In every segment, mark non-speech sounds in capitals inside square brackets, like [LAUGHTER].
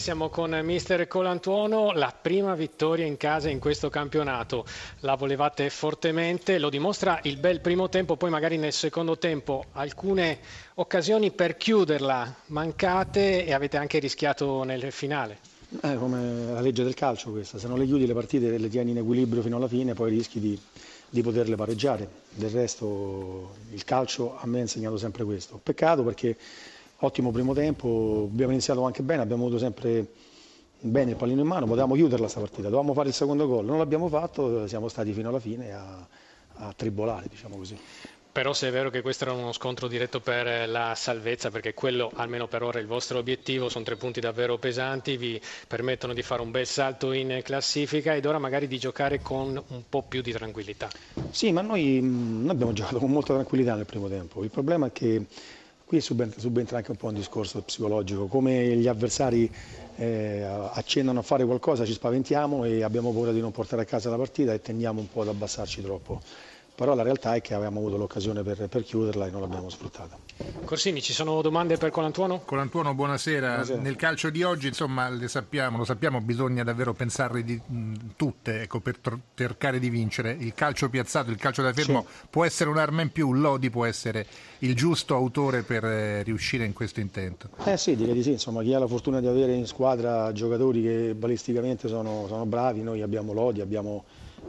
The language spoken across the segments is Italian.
Siamo con mister Colantuono, la prima vittoria in casa in questo campionato, la volevate fortemente, lo dimostra il bel primo tempo, poi magari nel secondo tempo alcune occasioni per chiuderla mancate e avete anche rischiato nel finale. È come la legge del calcio questa, se non le chiudi le partite le tieni in equilibrio fino alla fine poi rischi di, di poterle pareggiare, del resto il calcio a me ha insegnato sempre questo, peccato perché ottimo primo tempo, abbiamo iniziato anche bene, abbiamo avuto sempre bene il pallino in mano, potevamo chiuderla questa partita, dovevamo fare il secondo gol, non l'abbiamo fatto, siamo stati fino alla fine a, a tribolare, diciamo così. Però se è vero che questo era uno scontro diretto per la salvezza, perché quello almeno per ora è il vostro obiettivo, sono tre punti davvero pesanti, vi permettono di fare un bel salto in classifica ed ora magari di giocare con un po' più di tranquillità. Sì, ma noi, noi abbiamo giocato con molta tranquillità nel primo tempo, il problema è che Qui subentra, anche un po' un discorso psicologico, come gli avversari eh, accennano a fare qualcosa ci spaventiamo e abbiamo paura di non portare a casa la partita e tendiamo un po' ad abbassarci troppo però la realtà è che avevamo avuto l'occasione per, per chiuderla e non l'abbiamo sfruttata. Corsini, ci sono domande per Colantuono? Colantuono, buonasera. buonasera. Nel calcio di oggi, insomma, le sappiamo, lo sappiamo, bisogna davvero pensarle di, mh, tutte ecco, per tr- cercare di vincere. Il calcio piazzato, il calcio da fermo sì. può essere un'arma in più, Lodi può essere il giusto autore per eh, riuscire in questo intento. Eh sì, direi di sì, insomma, chi ha la fortuna di avere in squadra giocatori che balisticamente sono, sono bravi, noi abbiamo Lodi, abbiamo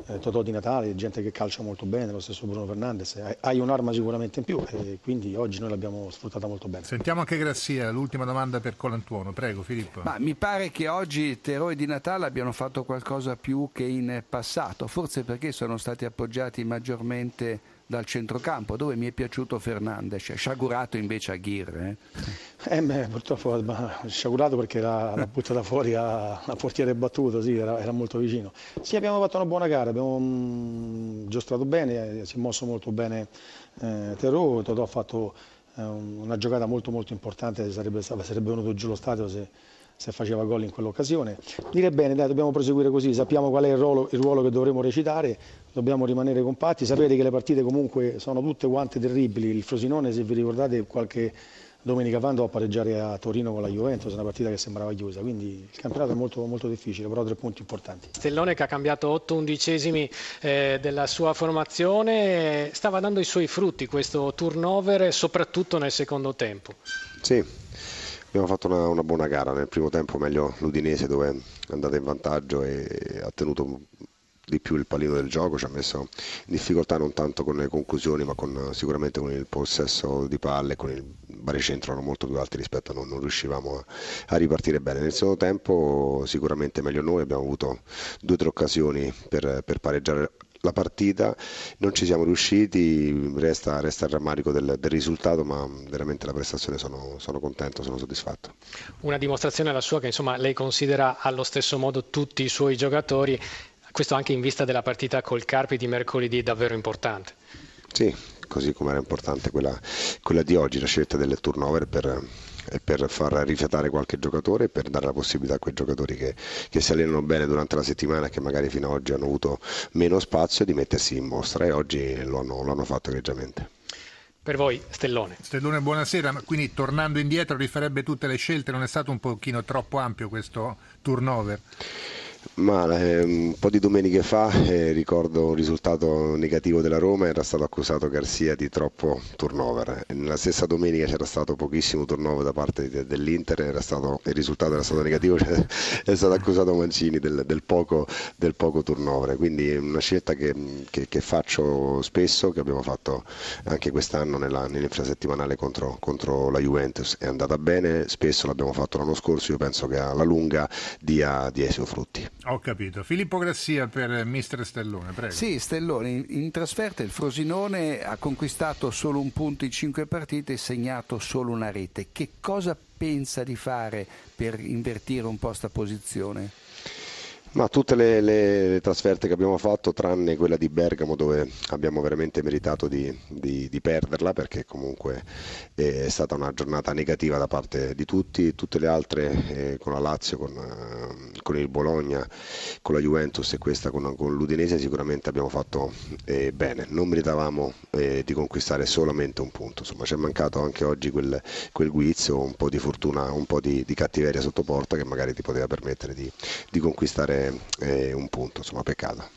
eh, Totò di Natale, gente che calcia molto bene, lo stesso Bruno Fernandes, hai un'arma sicuramente in più e quindi oggi noi l'abbiamo sfruttata molto bene. Sentiamo anche Grazia, l'ultima domanda per Colantuono, prego Filippo. Ma mi pare che oggi Teroi di Natale abbiano fatto qualcosa più che in passato, forse perché sono stati appoggiati maggiormente dal centrocampo, dove mi è piaciuto Fernandes, sciagurato invece a Ghirre. Eh? Eh beh, purtroppo sciagurato perché l'ha, l'ha buttata fuori a, a, portiere battuto, sì, era, era, molto vicino. Sì, abbiamo fatto una buona gara, abbiamo mh, mm, giostrato bene, si è mosso molto bene eh, Terò, Totò ha fatto eh, una giocata molto molto importante, sarebbe, sarebbe venuto giù lo stadio se se faceva gol in quell'occasione. Dire bene, dai, dobbiamo proseguire così, sappiamo qual è il ruolo, il ruolo, che dovremo recitare, dobbiamo rimanere compatti, sapete che le partite comunque sono tutte quante terribili, il Frosinone se vi ricordate qualche domenica fa andò a pareggiare a Torino con la Juventus, una partita che sembrava chiusa, quindi il campionato è molto, molto difficile, però tre punti importanti. Stellone che ha cambiato 8 undicesimi eh, della sua formazione, stava dando i suoi frutti questo turnover, soprattutto nel secondo tempo. Sì, Abbiamo fatto una, una, buona gara nel primo tempo, meglio l'Udinese dove è andata in vantaggio e ha tenuto di più il pallino del gioco, ci ha messo in difficoltà non tanto con le conclusioni ma con, sicuramente con il possesso di palle, con il baricentro erano molto più alti rispetto a noi, non riuscivamo a, a, ripartire bene. Nel secondo tempo sicuramente meglio noi, abbiamo avuto due o tre occasioni per, per pareggiare la partita, non ci siamo riusciti, resta, resta il rammarico del, del, risultato, ma veramente la prestazione sono, sono, contento, sono soddisfatto. Una dimostrazione la sua che insomma, lei considera allo stesso modo tutti i suoi giocatori, questo anche in vista della partita col Carpi di mercoledì davvero importante. Sì, così come era importante quella, quella di oggi, la scelta del turnover per per far rifiatare qualche giocatore e per dare la possibilità a quei giocatori che, che, si allenano bene durante la settimana e che magari fino ad oggi hanno avuto meno spazio di mettersi in mostra e oggi lo hanno, lo hanno fatto egregiamente. Per voi, Stellone. Stellone, buonasera. Quindi tornando indietro rifarebbe tutte le scelte, non è stato un pochino troppo ampio questo turnover? Ma eh, un po' di domeniche fa eh, ricordo un risultato negativo della Roma, era stato accusato Garcia di troppo turnover. Nella stessa domenica c'era stato pochissimo turnover da parte de- dell'Inter, stato, il risultato era stato negativo, [LAUGHS] cioè, è stato accusato Mancini del, del, poco, del, poco, turnover. Quindi è una scelta che, che, che, faccio spesso, che abbiamo fatto anche quest'anno nella, nell'infrasettimanale contro, contro la Juventus. È andata bene, spesso l'abbiamo fatto l'anno scorso, io penso che alla lunga dia, dia i suoi frutti. Ho capito. Filippo Grassia per Mister Stellone, prego. Sì, Stellone, in, trasferta il Frosinone ha conquistato solo un punto in cinque partite e segnato solo una rete. Che cosa pensa di fare per invertire un po' questa posizione? Ma tutte le, le, trasferte che abbiamo fatto, tranne quella di Bergamo, dove abbiamo veramente meritato di, di, di, perderla, perché comunque è stata una giornata negativa da parte di tutti, tutte le altre eh, con la Lazio, con, eh, con con il Bologna, con la Juventus e questa con, con l'Udinese sicuramente abbiamo fatto eh, bene, non meritavamo eh, di conquistare solamente un punto, insomma ci è mancato anche oggi quel, quel guizzo, un po' di fortuna, un po' di, di, cattiveria sotto porta che magari ti poteva permettere di, di conquistare eh, un punto, insomma peccato.